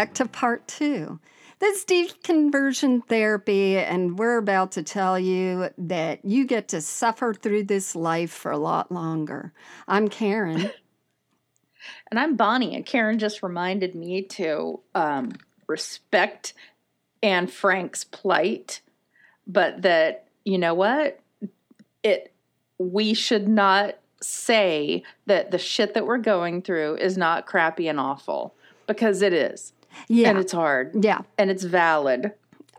Welcome back to part two. This deconversion therapy, and we're about to tell you that you get to suffer through this life for a lot longer. I'm Karen. and I'm Bonnie, and Karen just reminded me to um, respect Anne Frank's plight, but that, you know what? It we should not say that the shit that we're going through is not crappy and awful because it is. Yeah. And it's hard. Yeah. And it's valid.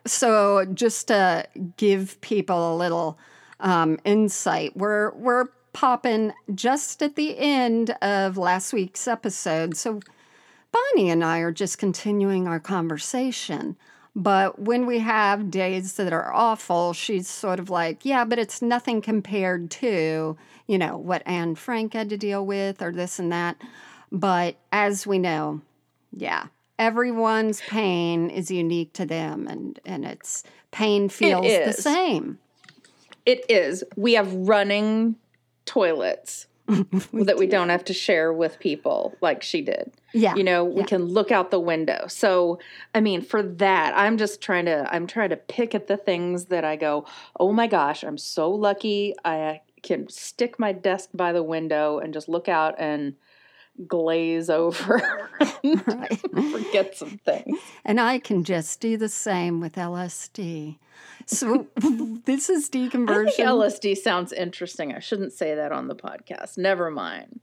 So just to give people a little um, insight, we're we're popping just at the end of last week's episode. So Bonnie and I are just continuing our conversation. But when we have days that are awful, she's sort of like, yeah, but it's nothing compared to, you know, what Anne Frank had to deal with or this and that. But as we know, yeah, everyone's pain is unique to them and, and its pain feels the same. It is. We have running toilets we that we do. don't have to share with people like she did. Yeah. You know, we yeah. can look out the window. So, I mean, for that, I'm just trying to I'm trying to pick at the things that I go, "Oh my gosh, I'm so lucky. I can stick my desk by the window and just look out and glaze over forget some things. And I can just do the same with LSD. So this is deconversion. LSD sounds interesting. I shouldn't say that on the podcast. Never mind.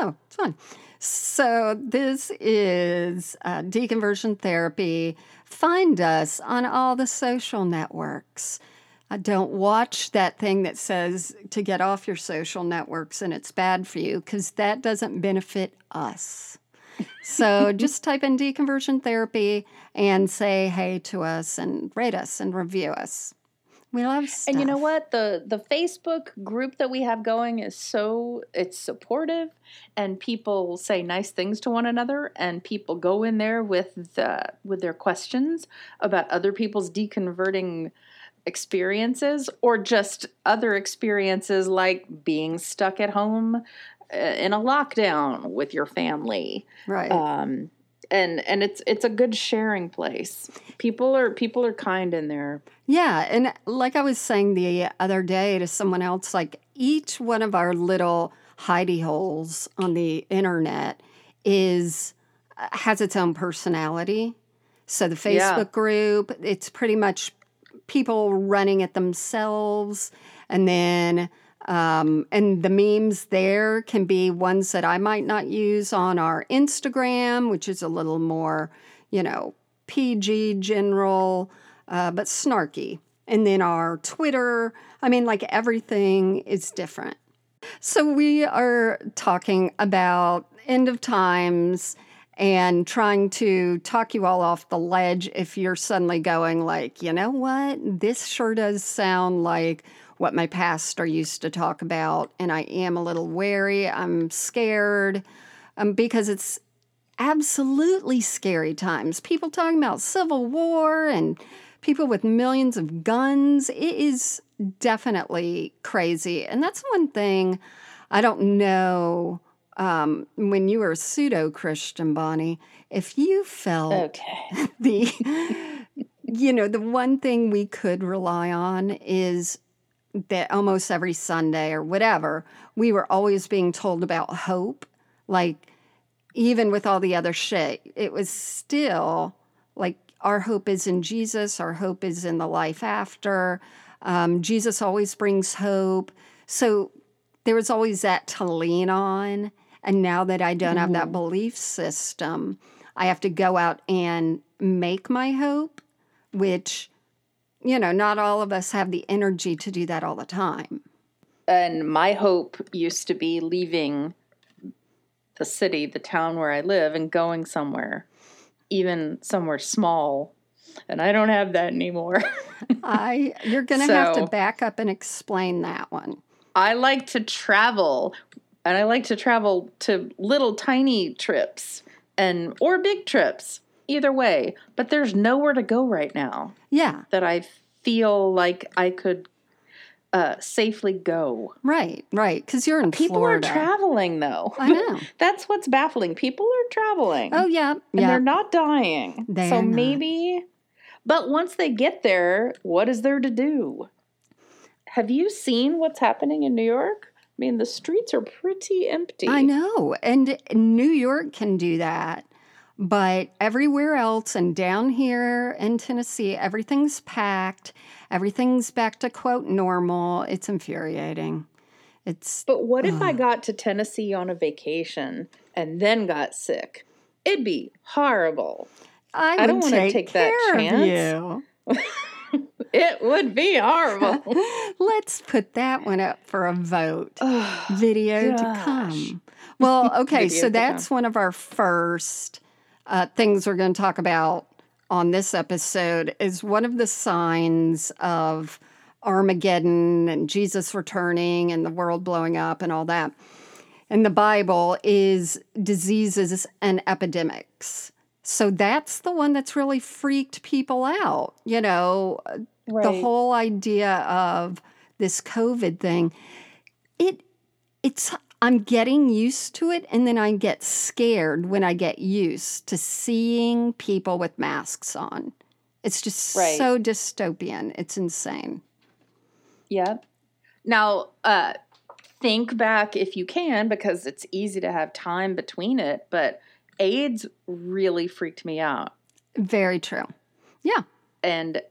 No, it's fine. So this is uh, deconversion therapy. Find us on all the social networks. Uh, don't watch that thing that says to get off your social networks and it's bad for you because that doesn't benefit us. So just type in deconversion therapy and say hey to us and rate us and review us. We love stuff. And you know what? The the Facebook group that we have going is so it's supportive and people say nice things to one another and people go in there with the with their questions about other people's deconverting experiences or just other experiences like being stuck at home uh, in a lockdown with your family. Right. Um and and it's it's a good sharing place. People are people are kind in there. Yeah, and like I was saying the other day to someone else, like each one of our little hidey holes on the internet is uh, has its own personality. So the Facebook yeah. group, it's pretty much people running it themselves, and then um, and the memes there can be ones that I might not use on our Instagram, which is a little more, you know, PG general, uh, but snarky. And then our Twitter, I mean, like everything is different. So we are talking about end of times and trying to talk you all off the ledge if you're suddenly going like, you know what? This sure does sound like what my pastor used to talk about, and I am a little wary. I'm scared um, because it's absolutely scary times. People talking about civil war and people with millions of guns. It is definitely crazy. And that's one thing I don't know um, when you were a pseudo Christian, Bonnie, if you felt okay. the, you know, the one thing we could rely on is that almost every Sunday or whatever, we were always being told about hope. Like, even with all the other shit, it was still like our hope is in Jesus, our hope is in the life after. Um, Jesus always brings hope. So there was always that to lean on. And now that I don't mm-hmm. have that mm-hmm. belief system, I have to go out and make my hope, which you know, not all of us have the energy to do that all the time. And my hope used to be leaving the city, the town where I live, and going somewhere, even somewhere small. And I don't have that anymore. I you're going to so, have to back up and explain that one. I like to travel, and I like to travel to little tiny trips and or big trips either way, but there's nowhere to go right now. Yeah. That I feel like I could uh, safely go. Right, right. Because you're in People Florida. are traveling though. I know. That's what's baffling. People are traveling. Oh yeah, and yeah. they're not dying. They so maybe, but once they get there, what is there to do? Have you seen what's happening in New York? I mean, the streets are pretty empty. I know. And New York can do that. But everywhere else and down here in Tennessee, everything's packed. Everything's back to quote normal. It's infuriating. It's But what if I got to Tennessee on a vacation and then got sick? It'd be horrible. I, I don't wanna take, take that chance. It would be horrible. Let's put that one up for a vote. Oh, Video to come. Well, okay, so that's one of our first uh, things we're going to talk about on this episode is one of the signs of Armageddon and Jesus returning and the world blowing up and all that. In the Bible is diseases and epidemics. So that's the one that's really freaked people out. You know, the whole idea of this COVID thing, it it's I'm getting used to it and then I get scared when I get used to seeing people with masks on. It's just Right. so dystopian. It's insane. Yep. Now, uh, think back if you can, because it's easy to have time between it, but AIDS really freaked me out. Very true. Yeah. And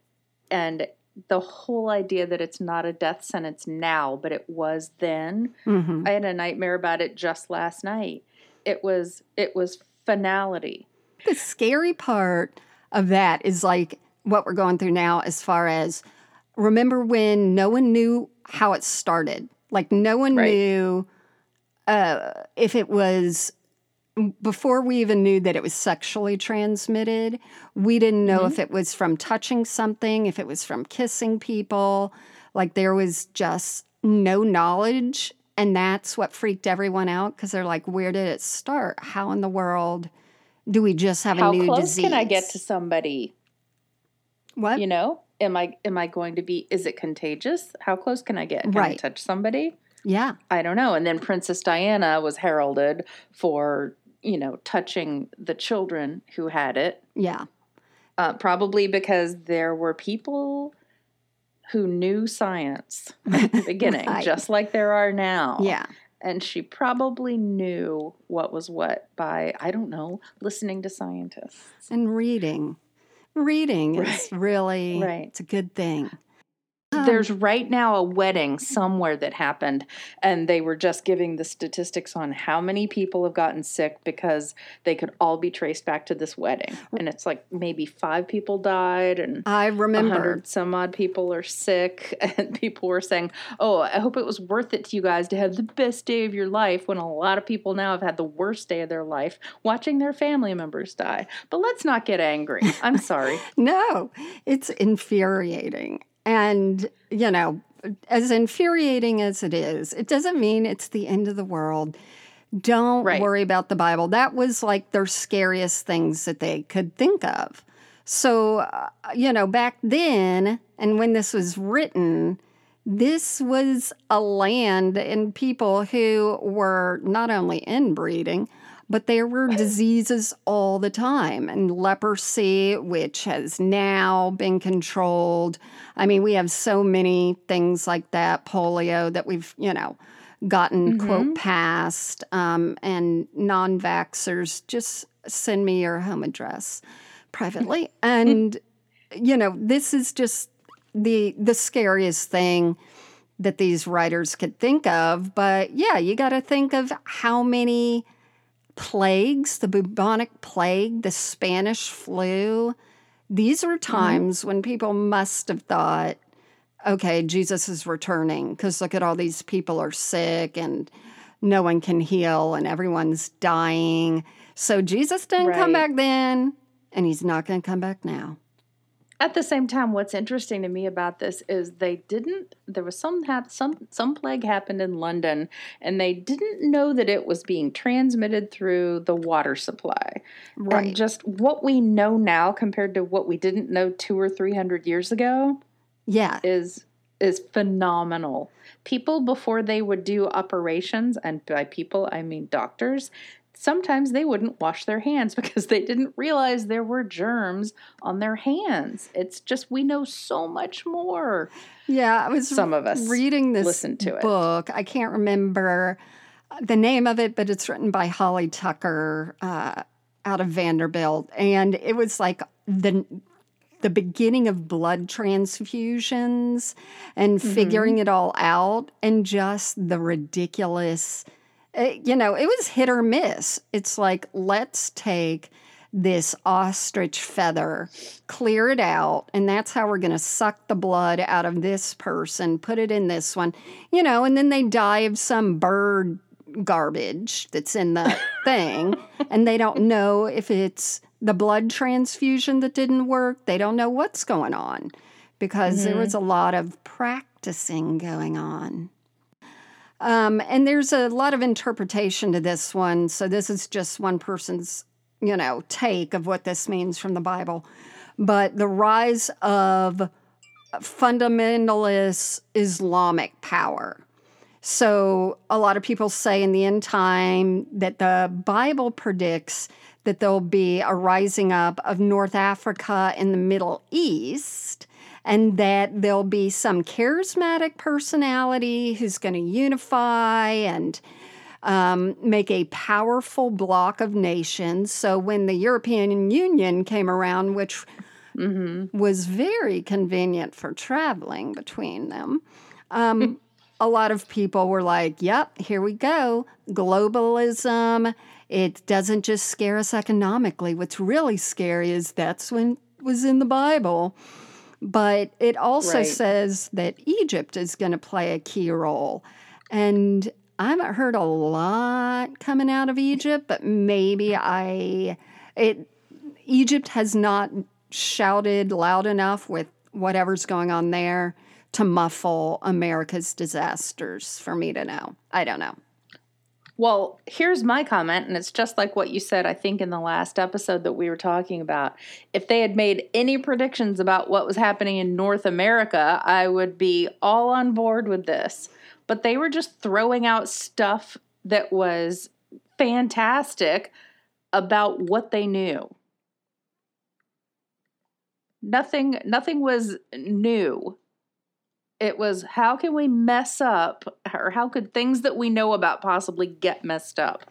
and the whole idea that it's not a death sentence now, but it was then. hmm I had a nightmare about it just last night. It was it was finality. The scary part of that is like what we're going through now, as far as remember when no one knew how it started? Like, no one Right. knew uh, if it was before we even knew that it was sexually transmitted. We didn't know Mhm. if it was from touching something, if it was from kissing people. Like, there was just no knowledge. And that's what freaked everyone out because they're like, where did it start? How in the world do we just have How a new disease? How close disease? can I get to somebody? what? You know? Am I am I going to be is it contagious? How close can I get? Can I touch somebody? yeah, I don't know. And then Princess Diana was heralded for, you know, touching the children who had it, yeah, uh, probably because there were people who knew science at the beginning, Right. just like there are now. yeah. And she probably knew what was what by, I don't know, listening to scientists. And reading. Reading is really Right. it's a good thing. Um, There's right now a wedding somewhere that happened, and they were just giving the statistics on how many people have gotten sick because they could all be traced back to this wedding. And it's like maybe five people died, and I remember some odd people are sick. And people were saying, Oh, I hope it was worth it to you guys to have the best day of your life when a lot of people now have had the worst day of their life watching their family members die. But let's not get angry. I'm sorry. No, it's infuriating. And, you know, as infuriating as it is, it doesn't mean it's the end of the world. Don't Right. worry about the Bible. That was like their scariest things that they could think of. So, uh, you know, back then, and when this was written, this was a land and people who were not only inbreeding, but there were diseases all the time and leprosy, which has now been controlled. I mean, we have so many things like that, polio that we've, you know, gotten quote past, um, and non vaxxers, just send me your home address privately. and, you know, this is just the the scariest thing that these writers could think of. But yeah, you got to think of how many plagues, the bubonic plague, the Spanish flu. These are mm-hmm. times when people must have thought, okay, Jesus is returning because look at all these people are sick and no one can heal and everyone's dying. So Jesus didn't come back then and he's not going to come back now. At the same time, what's interesting to me about this is they didn't. There was some some some plague happened in London, and they didn't know that it was being transmitted through the water supply. Right. And just what we know now compared to what we didn't know two or three hundred years ago yeah. is is phenomenal. People before they would do operations, and by people I mean doctors, sometimes they wouldn't wash their hands because they didn't realize there were germs on their hands. It's just we know so much more. Yeah, I was Some of us reading this listen to it. book. I can't remember the name of it, but it's written by Holly Tucker uh, out of Vanderbilt, and it was like the the beginning of blood transfusions and Mm-hmm. figuring it all out, and just the ridiculous. You know, it was hit or miss. It's like let's take this ostrich feather, clear it out, and that's how we're going to suck the blood out of this person, put it in this one, you know, and then they die of some bird garbage that's in the thing, and they don't know if it's the blood transfusion that didn't work. They don't know what's going on because there mm-hmm. was a lot of practicing going on. Um, and there's a lot of interpretation to this one. So this is just one person's, you know, take of what this means from the Bible. But the rise of fundamentalist Islamic power. So a lot of people say in the end time that the Bible predicts that there'll be a rising up of North Africa and the Middle East and that there'll be some charismatic personality who's going to unify and um, make a powerful block of nations. So when the European Union came around, which was very convenient for traveling between them, um, a lot of people were like, yep, here we go. Globalism. It doesn't just scare us economically. What's really scary is that's when was in the Bible. But it also Right. says that Egypt is going to play a key role. And I haven't heard a lot coming out of Egypt, but maybe I it Egypt has not shouted loud enough with whatever's going on there to muffle America's disasters for me to know. I don't know. Well, here's my comment, and it's just like what you said, I think, in the last episode that we were talking about. If they had made any predictions about what was happening in North America, I would be all on board with this. But they were just throwing out stuff that was fantastic about what they knew. Nothing nothing was new. It was how can we mess up or how could things that we know about possibly get messed up?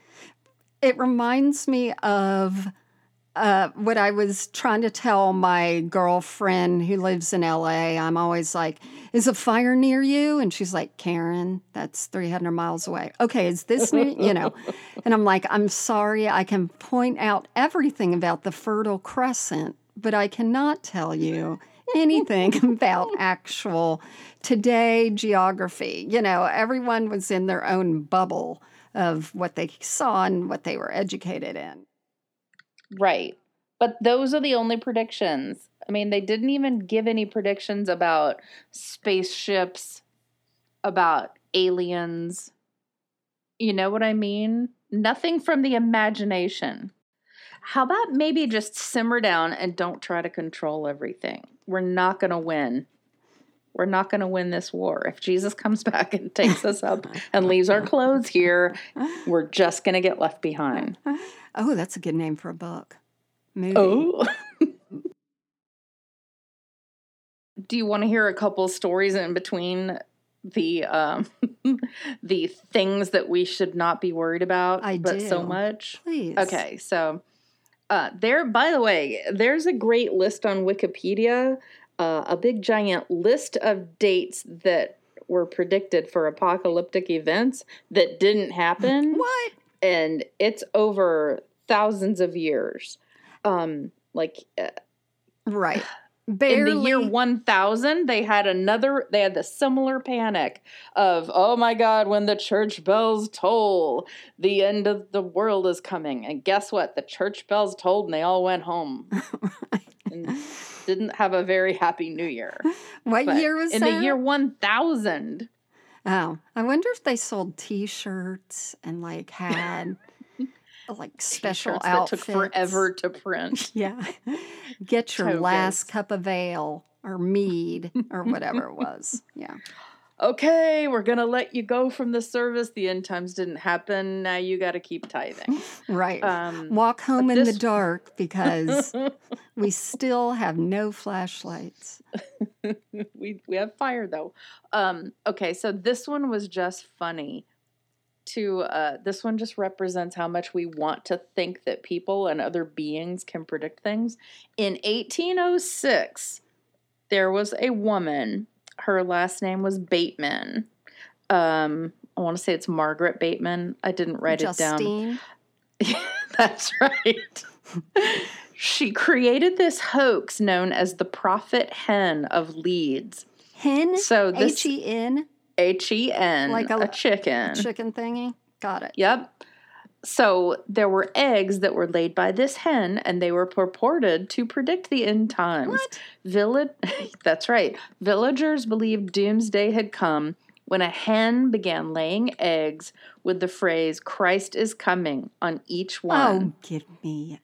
It reminds me of uh, what I was trying to tell my girlfriend who lives in LA. I'm always like, Is a fire near you? And she's like, Karen, that's 300 miles away. Okay, is this near? You know, and I'm like, I'm sorry, I can point out everything about the Fertile Crescent, but I cannot tell you anything about actual today geography. You know, everyone was in their own bubble of what they saw and what they were educated in. Right. But those are the only predictions. I mean, they didn't even give any predictions about spaceships, about aliens. You know what I mean? Nothing from the imagination. How about maybe just simmer down and don't try to control everything? We're not going to win. We're not going to win this war. If Jesus comes back and takes us up and leaves our clothes here, we're just going to get left behind. Oh, that's a good name for a book. Movie. Oh. Do you want to hear a couple stories in between the um the things that we should not be worried about I but so much? Please. Okay, so uh there by the way, there's a great list on Wikipedia, uh, a big giant list of dates that were predicted for apocalyptic events that didn't happen What? and it's over thousands of years. Um, like uh, Right. In the year 1000, they had another, they had the similar panic of, oh my God, when the church bells toll, the end of the world is coming. And guess what? The church bells tolled and they all went home oh and didn't have a very happy new year. what But year was in that? the year 1000. Oh, I wonder if they sold T-shirts and like had like special outfits. took forever to print. Yeah. Get your Tokens. last cup of ale or mead or whatever it was. Yeah. Okay, we're gonna let you go from the service. The end times didn't happen. Now you got to keep tithing. Right. Um, Walk home in this- the dark because we still have no flashlights. we we have fire though. Um, okay, so this one was just funny. To uh, this one just represents how much we want to think that people and other beings can predict things. In 1806, there was a woman. Her last name was Bateman. Um, I want to say it's Margaret Bateman. I didn't write it down. Justine. That's right. she created this hoax known as the Prophet Hen of Leeds. Hen. So this H E N. H E N, Like a- a, chicken. Chicken thingy. Got it. Yep. So there were eggs that were laid by this hen, and they were purported to predict the end times. What? Village, that's right. Villagers believed doomsday had come when a hen began laying eggs with the phrase "Christ is coming" on each oh, one. Oh, give me.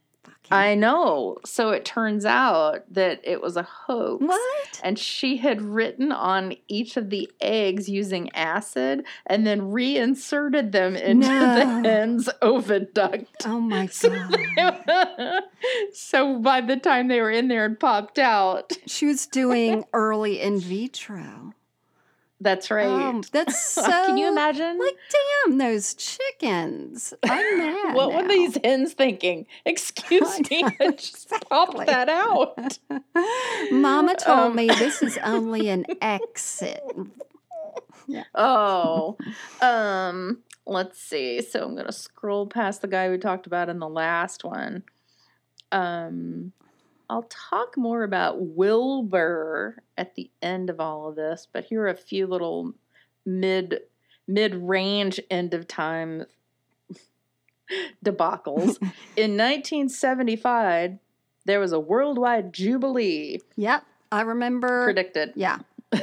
I know. So it turns out that it was a hoax. what? And she had written on each of the eggs using acid and then reinserted them into the hen's oviduct. Oh my So, god. so by the time they were in there and popped out, She was doing early in vitro. That's right. Um, that's so. Can you imagine? Like, damn, those chickens. I'm mad. what were these hens thinking? Excuse me, just popped that out. Mama told Um, me this is only an exit. Oh, um, let's see. So I'm gonna scroll past the guy we talked about in the last one. Um, I'll talk more about Wilbur at the end of all of this, but here are a few little mid mid range end of time debacles. in 1975, there was a worldwide jubilee Yep, I remember. predicted. Yeah.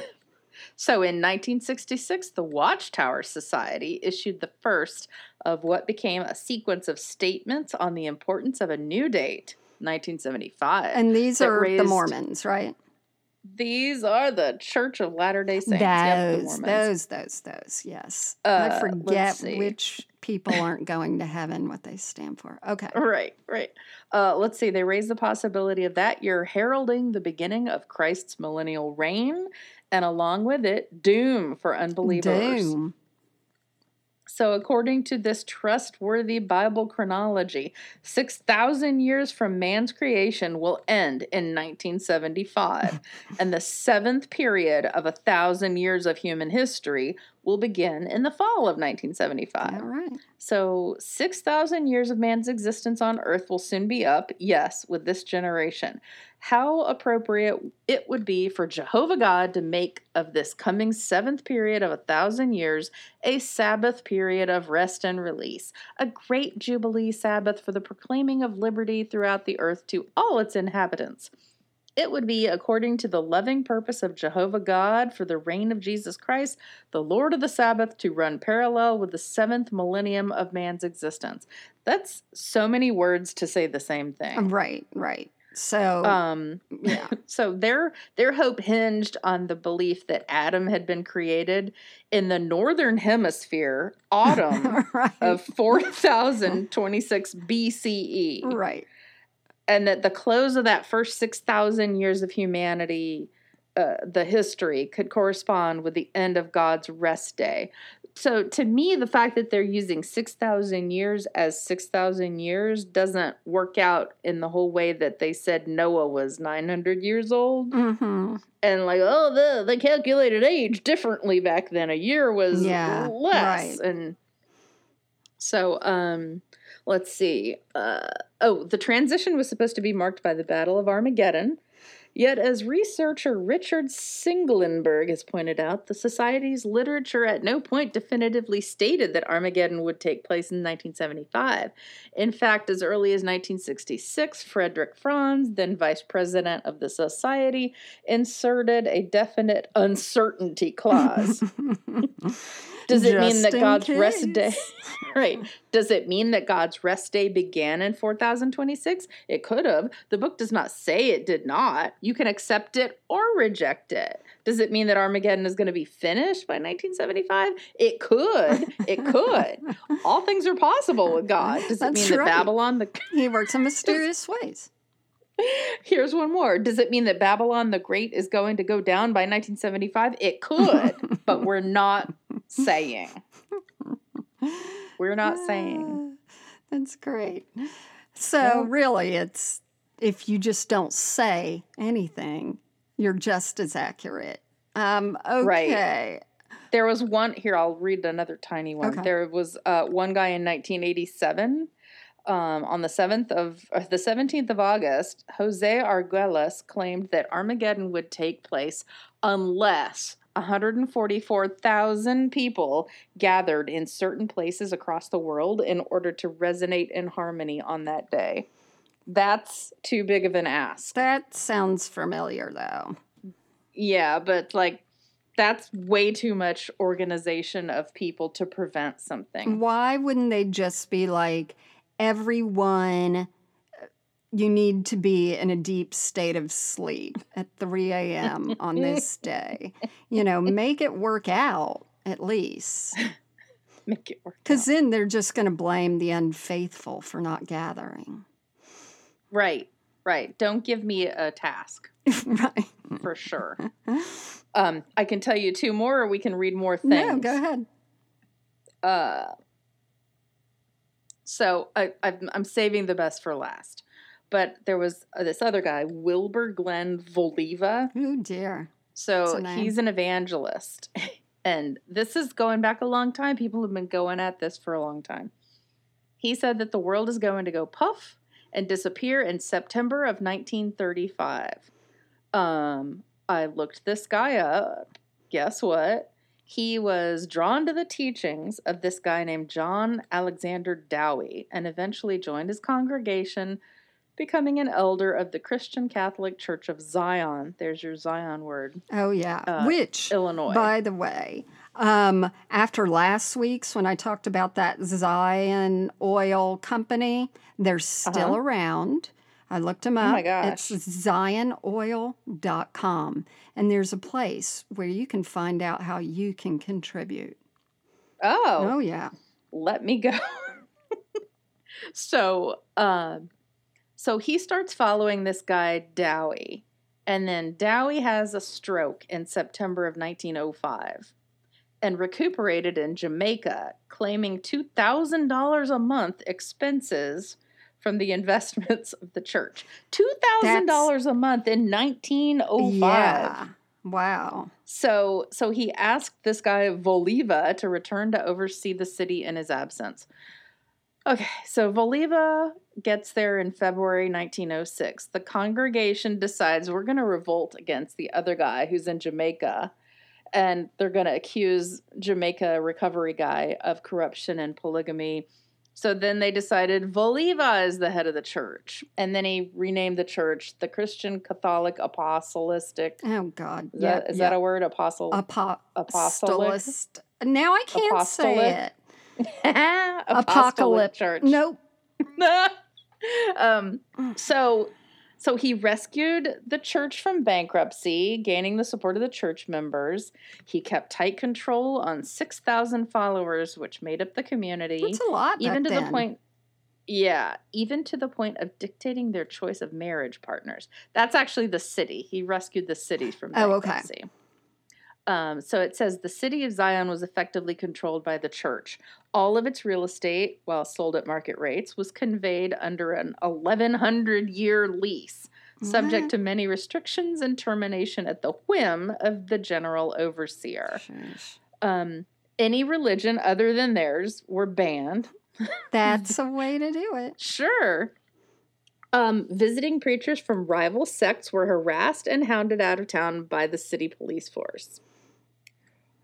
So in 1966, the Watchtower Society issued the first of what became a sequence of statements on the importance of a new date, 1975. And these are the Mormons, right? These are the Church of Latter day Saints. Those, Mormons. those, those, those. Yes. Uh, I forget which people aren't going to heaven, what they stand for. Okay. Right, right. Uh, let's see. They raise the possibility of that year heralding the beginning of Christ's millennial reign, and along with it, doom for unbelievers. Doom. So, according to this trustworthy Bible chronology, 6,000 years from man's creation will end in 1975, and the seventh period of a thousand years of human history will begin in the fall of 1975. All right. So, 6,000 years of man's existence on earth will soon be up, yes, with this generation. How appropriate it would be for Jehovah God to make of this coming seventh period of a thousand years a Sabbath period of rest and release, a great Jubilee Sabbath for the proclaiming of liberty throughout the earth to all its inhabitants. It would be according to the loving purpose of Jehovah God for the reign of Jesus Christ, the Lord of the Sabbath, to run parallel with the seventh millennium of man's existence. That's so many words to say the same thing. Right, right. So, Um, yeah. so their their hope hinged on the belief that Adam had been created in the northern hemisphere, autumn right. of 4026 BCE right. And that the close of that first 6,000 years of humanity, uh, the history, could correspond with the end of God's rest day. So to me, the fact that they're using 6,000 years as 6,000 years doesn't work out in the whole way that they said Noah was 900 years old. Mm-hmm. And like, oh, the, they calculated age differently back then. A year was Yeah, less. right. And so, um, let's see. Uh, oh, the transition was supposed to be marked by the Battle of Armageddon. Yet, as researcher Richard Singelenberg has pointed out, the Society's literature at no point definitively stated that Armageddon would take place in 1975. In fact, as early as 1966, Frederick Franz, then vice president of the Society, inserted a definite uncertainty clause. Does it mean that God's rest day? right. Does it mean that God's rest day began in 4026? It could have. The book does not say it did not. You can accept it or reject it. Does it mean that Armageddon is going to be finished by 1975? It could. It could. All things are possible with God. Does it That's mean that. Babylon the He works in mysterious ways. Here's one more. Does it mean that Babylon the Great is going to go down by 1975? It could, but we're not saying. We're not saying. That's great. So really, it's if you just don't say anything, you're just as accurate. Um, Right. okay. There was one here. I'll read another tiny one. Okay. There was uh, one guy in 1987. Um, on the seventh of uh, the seventeenth of August, Jose Arguelles claimed that Armageddon would take place unless 144,000 people gathered in certain places across the world in order to resonate in harmony on that day. That's too big of an ask. That sounds familiar, though. Yeah, but like that's way too much organization of people to prevent something. Why wouldn't they just be like, everyone, you need to be in a deep state of sleep at 3 a.m. on this day? You know, make it work out at least. Make it work. Because then they're just going to blame the unfaithful for not gathering. right, right. Don't give me a task right. for sure. um, I can tell you two more, or we can read more things. No, go ahead. Uh, so I, I'm, I'm saving the best for last. But there was uh, this other guy, Wilbur Glenn Voliva. Oh, dear. So What's the name? he's an evangelist. And this is going back a long time. People have been going at this for a long time. He said that the world is going to go puff and disappear in September of 1935. Um, I looked this guy up. Guess what? He was drawn to the teachings of this guy named John Alexander Dowie and eventually joined his congregation, becoming an elder of the Christian Catholic Church of Zion. There's your Zion word. Oh, yeah. Uh, Which, Illinois. by the way, um, after last week's when I talked about that Zion oil company, they're still Uh-huh. around. I looked them up. Oh my gosh. It's zionoil.com. And there's a place where you can find out how you can contribute. oh, Oh, yeah. let me go. so, um, so he starts following this guy Dowie, and then Dowie has a stroke in September of 1905, and recuperated in Jamaica, claiming two thousand dollars a month expenses from the investments of the church. Two thousand dollars a month in 1905. Yeah. Wow. So, so he asked this guy Voliva to return to oversee the city in his absence. Okay, so Voliva gets there in February 1906. The congregation decides we're going to revolt against the other guy who's in Jamaica, and they're going to accuse Jamaica recovery guy of corruption and polygamy. So then they decided Voliva is the head of the church, and then he renamed the church the Christian Catholic Apostolistic Oh, God. is, yeah. that, is yeah. that a word? Apostle. Apo- apostolic? Now I can't say it. Apocalypse. Church. Nope. um, so, so he rescued the church from bankruptcy, gaining the support of the church members. He kept tight control on six thousand followers, which made up the community, That's a lot. even to back the point. Yeah, even to the point of dictating their choice of marriage partners. That's actually the city. He rescued the city from bankruptcy. Oh, okay. Um, so it says the city of Zion was effectively controlled by the church. All of its real estate, while sold at market rates, was conveyed under an 1100 year lease, subject What? to many restrictions and termination at the whim of the general overseer. Um, any religion other than theirs were banned. That's a way to do it. Sure. Um, visiting preachers from rival sects were harassed and hounded out of town by the city police force.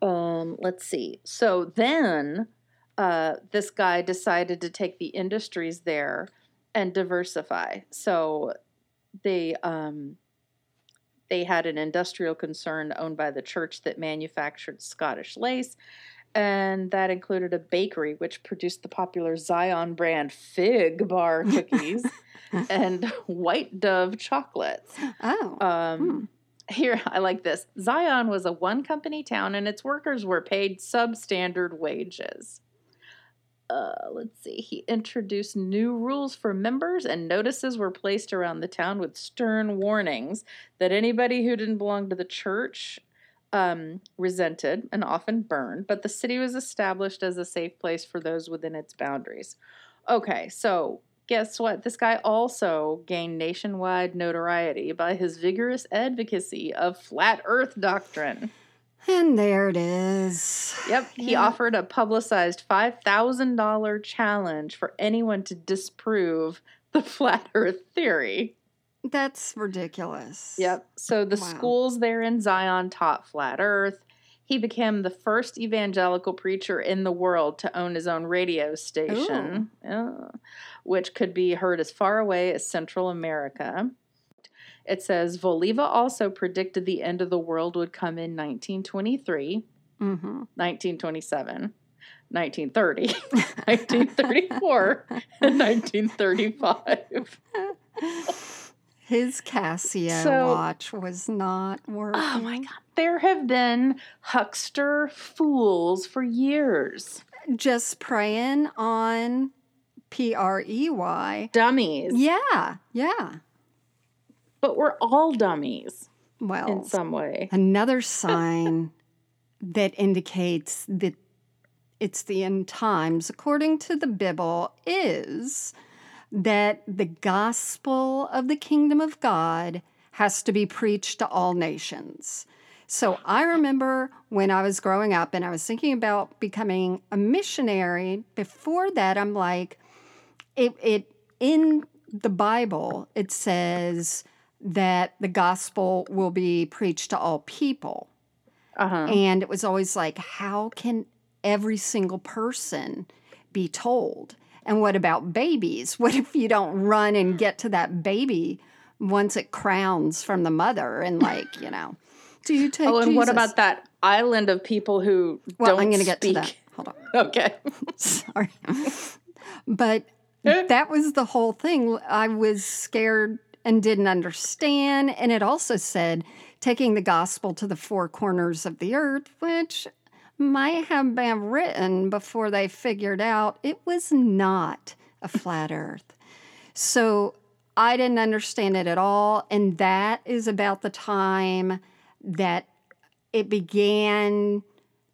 Um, let's see. So then uh, this guy decided to take the industries there and diversify. So they um, they had an industrial concern owned by the church that manufactured Scottish lace and that included a bakery which produced the popular Zion brand Fig Bar cookies and White Dove chocolates. Oh. Um, Here, I like this. Zion was a one company town and its workers were paid substandard wages. Uh, let's see. He introduced new rules for members, and notices were placed around the town with stern warnings that anybody who didn't belong to the church um, resented and often burned. But the city was established as a safe place for those within its boundaries. Okay, so guess what? This guy also gained nationwide notoriety by his vigorous advocacy of flat earth doctrine. And there it is. Yep, he Yeah. offered a publicized $5,000 challenge for anyone to disprove the flat earth theory. That's ridiculous. Yep. So the Wow. schools there in Zion taught flat earth. He became the first evangelical preacher in the world to own his own radio station, Yeah. which could be heard as far away as Central America. It says Voliva also predicted the end of the world would come in 1923, hmm 1927, 1930, 1934, and 1935. His Casio So- watch was not working. Oh my God. There have been huckster fools for years. Just preying on P R E Y. Dummies. Yeah, yeah. But we're all dummies Well, in some way. another sign that indicates that it's the end times, according to the Bible, is that the gospel of the kingdom of God has to be preached to all nations. So I remember when I was growing up and I was thinking about becoming a missionary. Before that, I'm like, it, it in the Bible, it says that the gospel will be preached to all people. Uh huh. And it was always like, how can every single person be told? And what about babies? What if you don't run and get to that baby once it crowns from the mother and, like, you know, do you take Oh, and what about that island of people who Well, don't I'm going to get to that. Hold on. Okay. Sorry. but that was the whole thing. I was scared and didn't understand. And it also said taking the gospel to the four corners of the earth, which might have been written before they figured out it was not a flat earth. So I didn't understand it at all. And that is about the time that it began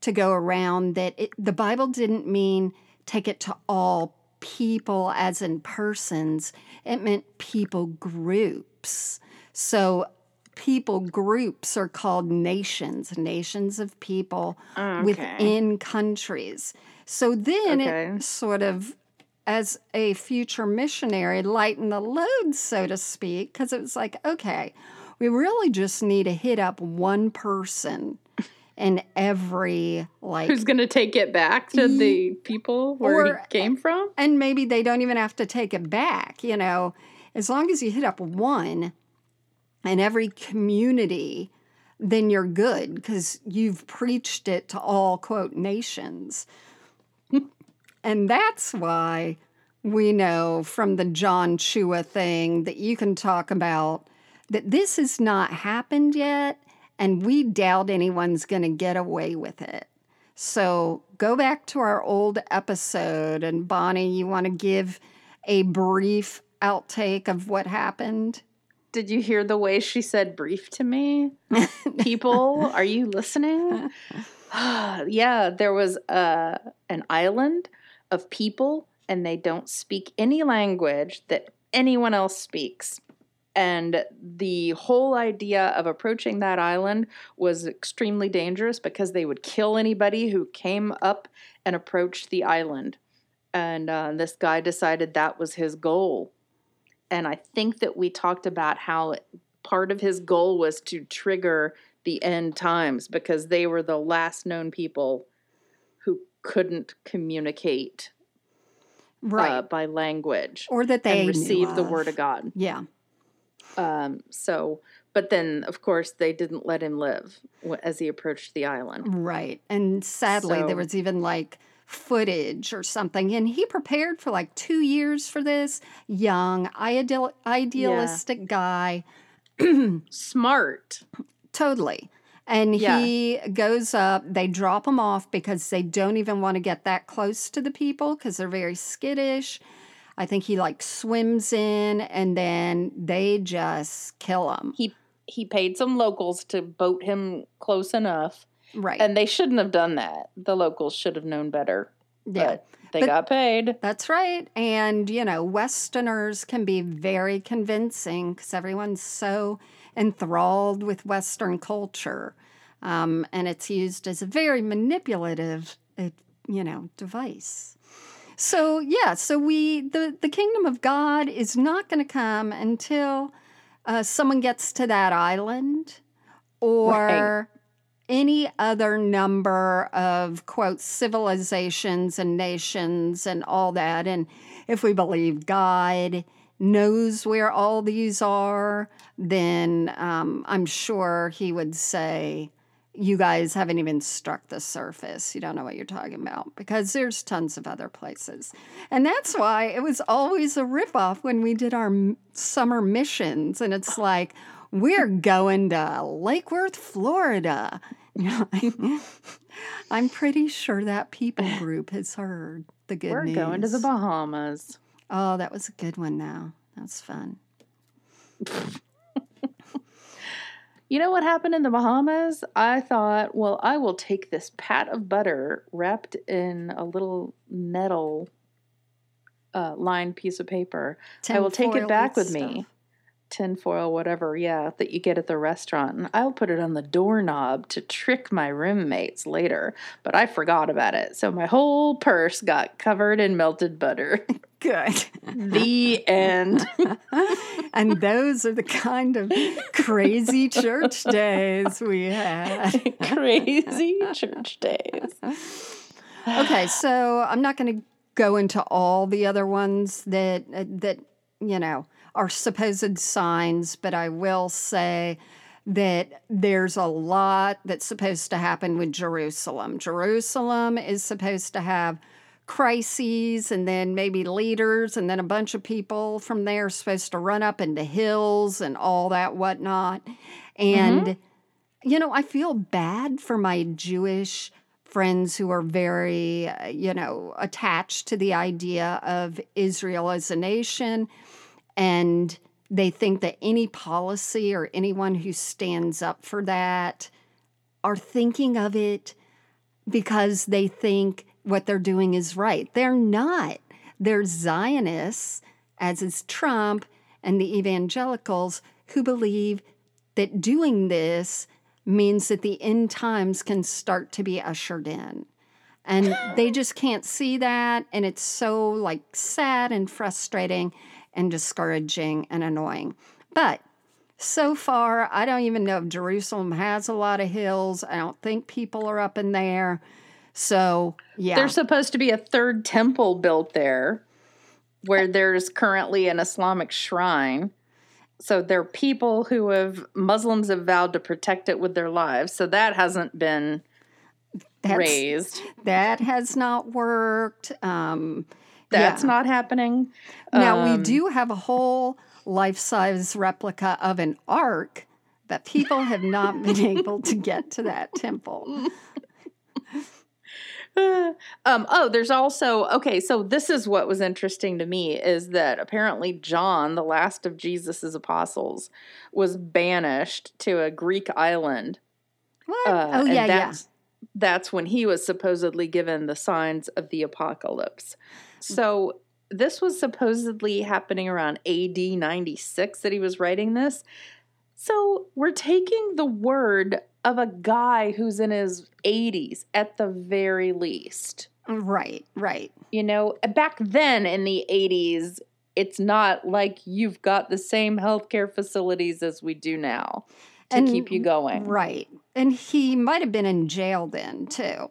to go around that it, the Bible didn't mean take it to all people as in persons, it meant people groups. So people groups are called nations, nations of people Okay. within countries. So then Okay. it sort of, as a future missionary, lightened the load, so to speak, because it was like, okay, we really just need to hit up one person in every like Who's going to take it back to the people where Or- he came from? and maybe they don't even have to take it back, you know, as long as you hit up one in every community, then you're good because you've preached it to all quote nations. and that's why we know from the John Chau thing that you can talk about that this has not happened yet, and we doubt anyone's going to get away with it. So go back to our old episode, and Bonnie, you want to give a brief outtake of what happened? Did you hear the way she said brief to me? People, are you listening? yeah, there was uh, an island of people, and they don't speak any language that anyone else speaks. And the whole idea of approaching that island was extremely dangerous because they would kill anybody who came up and approached the island. And uh, this guy decided that was his goal. And I think that we talked about how part of his goal was to trigger the end times because they were the last known people who couldn't communicate Right. uh, by language or that they and knew receive the word of God. Yeah. Um, so, but then of course they didn't let him live as he approached the island. Right. And sadly, So- there was even like footage or something. And he prepared for like two years for this. Young, ideal, idealistic guy. Smart. Totally. And Yeah. he goes up, they drop him off because they don't even want to get that close to the people because they're very skittish. I think he like swims in and then they just kill him. He he paid some locals to boat him close enough, Right. and they shouldn't have done that. The locals should have known better. yeah. But they But- got paid. That's right. And, you know, Westerners can be very convincing because everyone's so enthralled with Western culture. Um, and it's used as a very manipulative, uh, you know, device. So, yeah, so we, the, the kingdom of God is not going to come until uh, someone gets to that island or any other number of quote civilizations and nations and all that. And if we believe god knows where all these are then um, i'm sure he would say you guys haven't even struck the surface you don't know what you're talking about because there's tons of other places and that's why it was always a ripoff when we did our summer missions and it's like we're going to Lake Worth, Florida. I'm pretty sure that people group has heard the good We're news. going to the Bahamas. Oh, that was a good one now. That's fun. You know what happened in the Bahamas? I thought, well, I will take this pat of butter wrapped in a little metal uh, lined piece of paper. I will take it back with stuff. me. Tinfoil, whatever, yeah, that you get at the restaurant. And I'll put it on the doorknob to trick my roommates later. But I forgot about it. So my whole purse got covered in melted butter. Good. the end. and those are the kind of crazy church days we had. Crazy church days. okay, so I'm not going to go into all the other ones that uh, that you know are supposed signs, but I will say that there's a lot that's supposed to happen with Jerusalem. Jerusalem is supposed to have crises and then maybe leaders and then a bunch of people from there are supposed to run up into hills and all that whatnot. And you know, I feel bad for my Jewish friends who are very, uh, you know, attached to the idea of Israel as a nation. And they think that any policy or anyone who stands up for that are thinking of it because they think what they're doing is right. They're not. They're Zionists, as is Trump and the evangelicals, who believe that doing this means that the end times can start to be ushered in. And they just can't see that. And it's so like sad and frustrating and discouraging and annoying. But so far, I don't even know if Jerusalem has a lot of hills. I don't think people are up in there. So, yeah. There's supposed to be a third temple built there where there's currently an Islamic shrine. So there are people who have, Muslims have vowed to protect it with their lives. So that hasn't been That's- raised. That has not worked. Um, That's yeah. not happening. Now, we Um, do have a whole life size replica of an ark, but people have not been able to get to that temple. um, oh, there's also okay. So this is what was interesting to me is that apparently John, the last of Jesus's apostles, was banished to a Greek island. What? Uh, oh, yeah, yeah. that's, That's when he was supposedly given the signs of the apocalypse. Mm-hmm. So this was supposedly happening around AD 96 that he was writing this. So we're taking the word of a guy who's in his 80s at the very least. Right, right. You know, back then in the 80s, it's not like you've got the same healthcare facilities as we do now to And- keep you going. Right. And he might have been in jail then, too.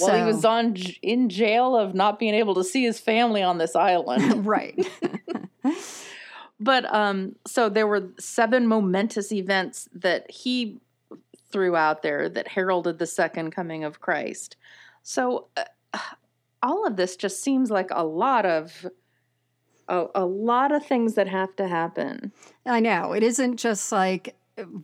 Well, he was on in jail of not being able to see his family on this island. right. But um, so there were seven momentous events that he threw out there that heralded the second coming of Christ. So uh, all of this just seems like a lot of a, a lot of things that have to happen. I know. It isn't just like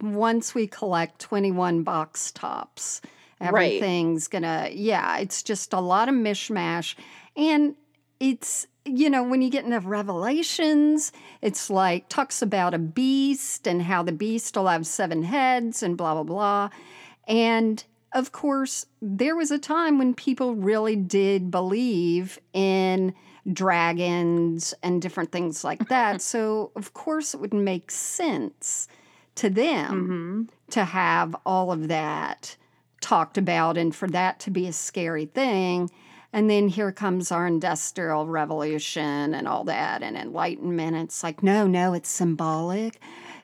once we collect 21 box tops, Right. everything's gonna, yeah, it's just a lot of mishmash. And it's, you know, when you get into Revelations, it's like talks about a beast and how the beast will have seven heads and blah, blah, blah. And of course, there was a time when people really did believe in dragons and different things like that. so, of course, it would make sense to them Mm-hmm. to have all of that talked about and for that to be a scary thing. And then here comes our industrial revolution and all that and enlightenment. It's like, no, no, it's symbolic.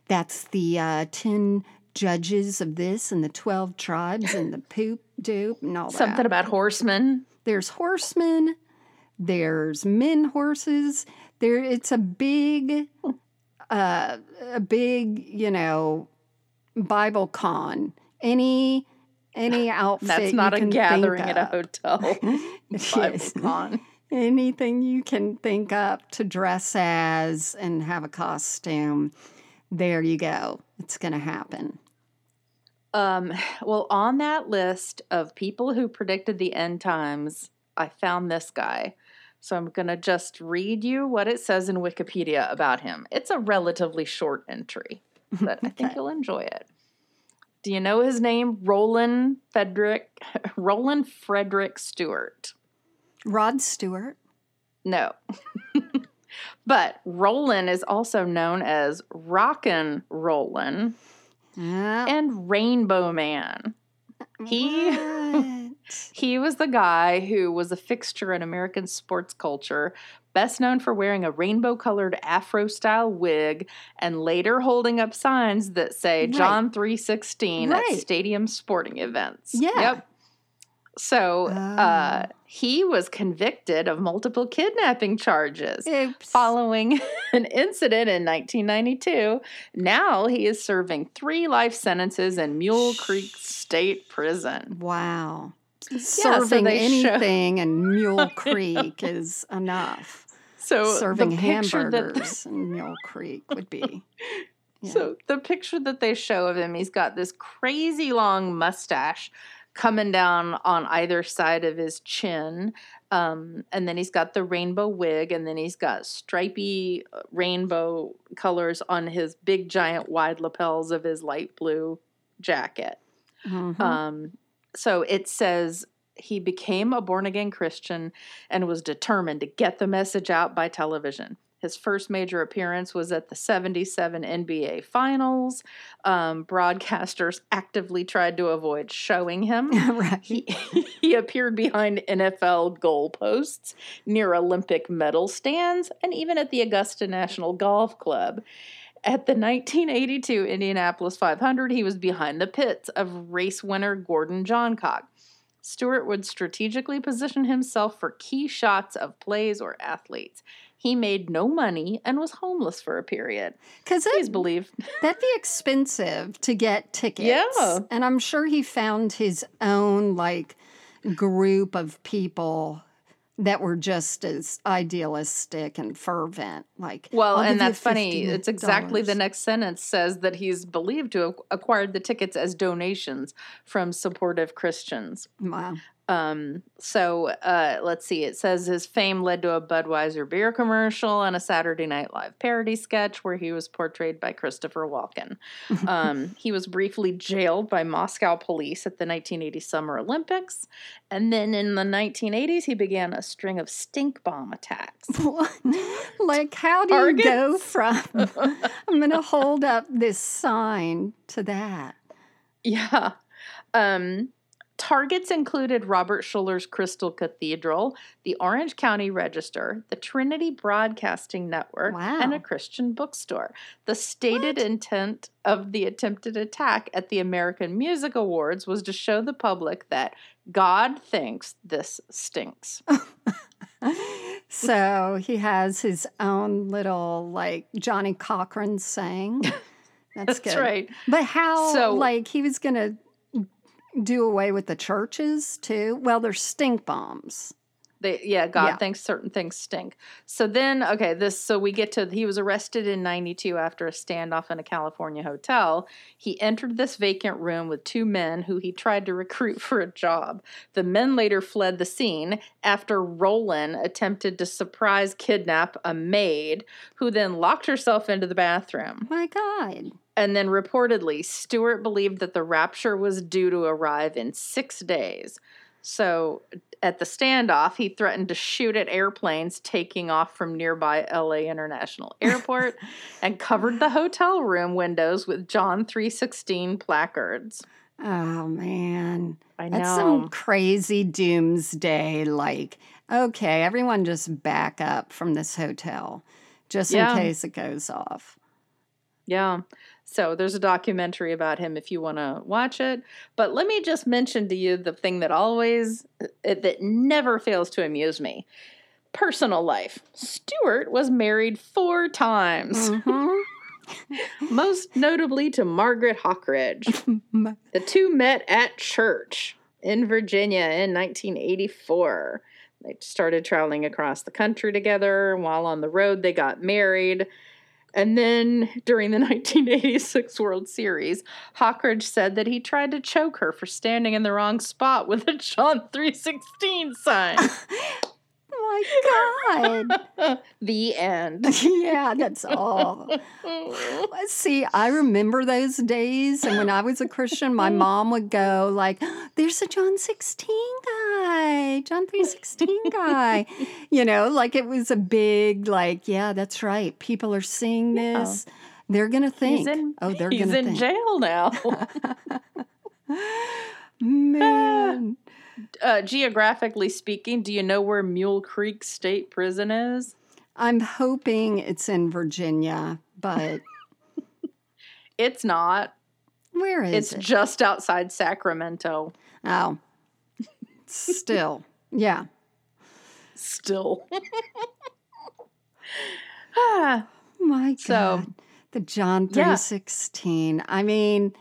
That's the uh, 10 judges of this and the 12 tribes and the poop dupe and all that. Something about horsemen. There's horsemen, there's men horses. There it's a big uh a big, you know, Bible con. Any any outfit That's not a gathering at a hotel. Yes. Anything you can think up to dress as and have a costume. There you go. It's going to happen. Um, well, on that list of people who predicted the end times, I found this guy. So I'm going to just read you what it says in Wikipedia about him. It's a relatively short entry, but I think Okay. you'll enjoy it. Do you know his name? Roland Frederick Roland Frederick Stewart. Rod Stewart. No. but Roland is also known as Rockin' Roland Yeah. and Rainbow Man. he- He was the guy who was a fixture in American sports culture, best known for wearing a rainbow colored afro style wig and later holding up signs that say Right. John 316 Right. at stadium sporting events. Yeah. Yep. So uh, Oh. he was convicted of multiple kidnapping charges. Oops. Following an incident in 1992, now he is serving three life sentences in Mule Creek State Prison. Wow. so Serving they show- anything in Mule Creek is enough. So Serving the picture that hamburgers in Mule Creek would be. yeah. so the picture that they show of him, he's got this crazy long mustache coming down on either side of his chin. Um, and then he's got the rainbow wig, and then he's got stripy uh, rainbow colors on his big giant wide lapels of his light blue jacket. Mhm. Um, so it says he became a born again Christian and was determined to get the message out by television. His first major appearance was at the 77 NBA Finals. Um, broadcasters actively tried to avoid showing him. right. He, he appeared behind NFL goalposts, near Olympic medal stands, and even at the Augusta National Golf Club. At the 1982 Indianapolis 500, he was behind the pits of race winner Gordon Johncock. Stewart would strategically position himself for key shots of plays or athletes. He made no money and was homeless for a period. Because He's believed that'd be expensive to get tickets. Yeah. And I'm sure he found his own like group of people that were just as idealistic and fervent. Like, Well, and that's funny. It's exactly the next sentence says that he's believed to have acquired the tickets as donations from supportive Christians. Wow. Um, so uh, let's see. It says his fame led to a Budweiser beer commercial and a Saturday Night Live parody sketch where he was portrayed by Christopher Walken. Um, he was briefly jailed by Moscow police at the 1980 Summer Olympics, and then in the 1980s he began a string of stink bomb attacks. like, how do you go from I'm going to hold up this sign to that? Yeah. Um, targets included Robert Schuller's Crystal Cathedral, the Orange County Register, the Trinity Broadcasting Network, and a Christian bookstore. The stated What? intent of the attempted attack at the American Music Awards was to show the public that God thinks this stinks. so he has his own little like Johnnie Cochran saying. That's, That's good. right. But how So- like he was gonna do away with the churches too? Well, there's stink bombs. They, yeah, God Yeah. thinks certain things stink. So then, okay, this, so we get to, he was arrested in 92 after a standoff in a California hotel. He entered this vacant room with two men who he tried to recruit for a job. The men later fled the scene after Roland attempted to surprise kidnap a maid who then locked herself into the bathroom. My God. And then reportedly, Stewart believed that the rapture was due to arrive in six days. So at the standoff, he threatened to shoot at airplanes taking off from nearby LA International Airport and covered the hotel room windows with John 316 placards. Oh man. I know. That's some crazy doomsday like okay, everyone just back up from this hotel just Yeah. in case it goes off. Yeah. So there's a documentary about him if you want to watch it. But let me just mention to you the thing that always, that never fails to amuse me personal life. Stewart was married four times, Mhm. most notably to Margaret Hawkridge. M- The two met at church in Virginia in 1984. They started traveling across the country together. While on the road, they got married. And then during the 1986 World Series, Hawkridge said that he tried to choke her for standing in the wrong spot with a John 316 sign. Oh my god. the end. yeah, that's all. See, I remember those days, and when I was a Christian, my mom would go like, "There's a John 16 guy, John 316 guy," you know, like it was a big, like, yeah, that's right. People are seeing this. They're gonna think, in, oh, they're he's gonna in think, jail now. man. Ah. Uh, geographically speaking, do you know where Mule Creek State Prison is? I'm hoping it's in Virginia, but It's not. where is It's it? It's just outside Sacramento. oh, still, yeah. Still. ah, My God. So- the John Yeah. 316. I mean,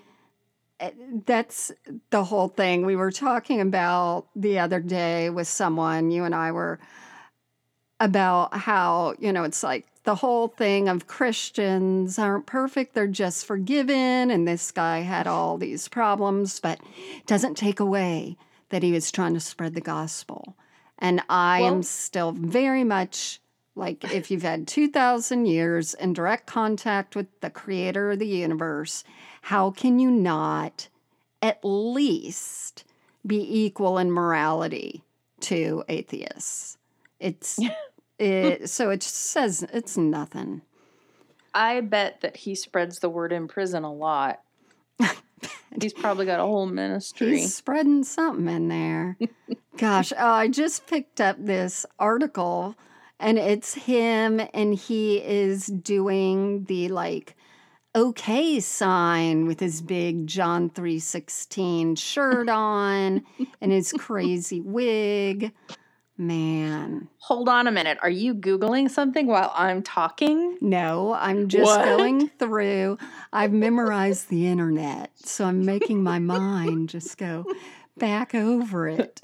that's the whole thing we were talking about the other day with someone, you and I were about how, you know, it's like the whole thing of Christians aren't perfect, they're just forgiven. And this guy had all these problems, but it doesn't take away that he was trying to spread the gospel. And I am still very much like if you've had 2,000 years in direct contact with the creator of the universe, how can you not at least be equal in morality to atheists? It's it, so it says it's nothing. I bet that he spreads the word in prison a lot. He's probably got a whole ministry. He's spreading something in there. Gosh, oh, I just picked up this article and it's him and he is doing the like okay sign with his big John 316 shirt on and his crazy wig. Man. Hold on a minute. Are you Googling something while I'm talking? No, I'm just What? going through. I've memorized the internet, so I'm making my mind just go back over it.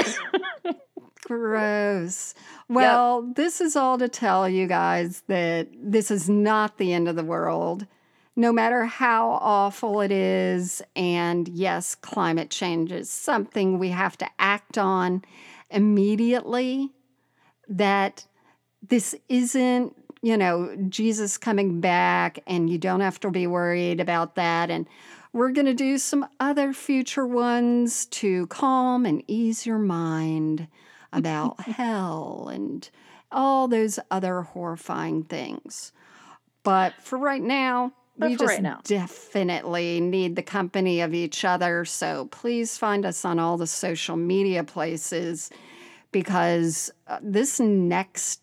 Gross. Well, this is all to tell you guys that this is not the end of the world. No matter how awful it is, and yes, climate change is something we have to act on immediately, that this isn't, you know, Jesus coming back and you don't have to be worried about that. And we're going to do some other future ones to calm and ease your mind about hell and all those other horrifying things. But for right now, But we just right now. definitely need the company of each other. So please find us on all the social media places because uh, this next,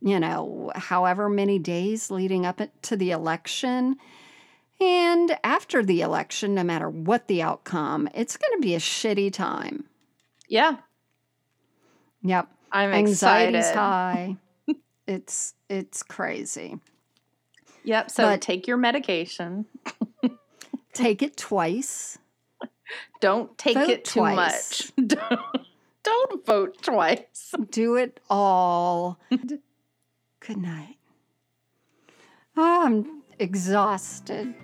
you know, however many days leading up to the election and after the election, no matter what the outcome, it's going to be a shitty time. Yeah, Yep. I'm Anxiety's excited. high. It's it's crazy. Yep. So But- take your medication. Take it twice. Don't take Vote it too twice. much. Don't, don't vote twice. Do it all. Good night. Oh, I'm exhausted.